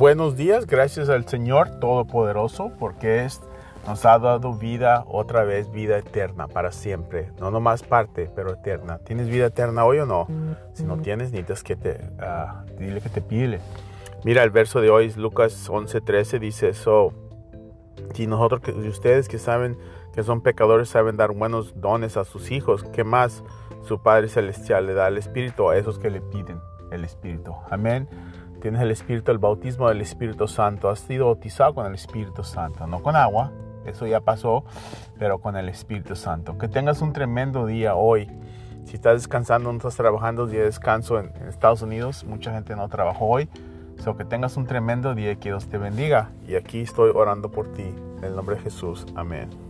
buenos días, gracias al Señor Todopoderoso, porque es, nos ha dado vida, otra vez vida eterna, para siempre. No nomás parte, pero eterna. ¿Tienes vida eterna hoy o no? Si no tienes, necesitas que te, uh, dile que te pide. Mira, el verso de hoy, Lucas 11:13, dice eso. Si nosotros, que ustedes que saben que son pecadores, saben dar buenos dones a sus hijos, ¿qué más su Padre Celestial le da el Espíritu a esos que le piden el Espíritu? Amén. Tienes el Espíritu, el bautismo del Espíritu Santo. Has sido bautizado con el Espíritu Santo, no con agua, eso ya pasó, pero con el Espíritu Santo. Que tengas un tremendo día hoy. Si estás descansando, no estás trabajando, día de descanso en, Estados Unidos, mucha gente no trabajó hoy. So, que tengas un tremendo día y que Dios te bendiga. Y aquí estoy orando por ti. En el nombre de Jesús. Amén.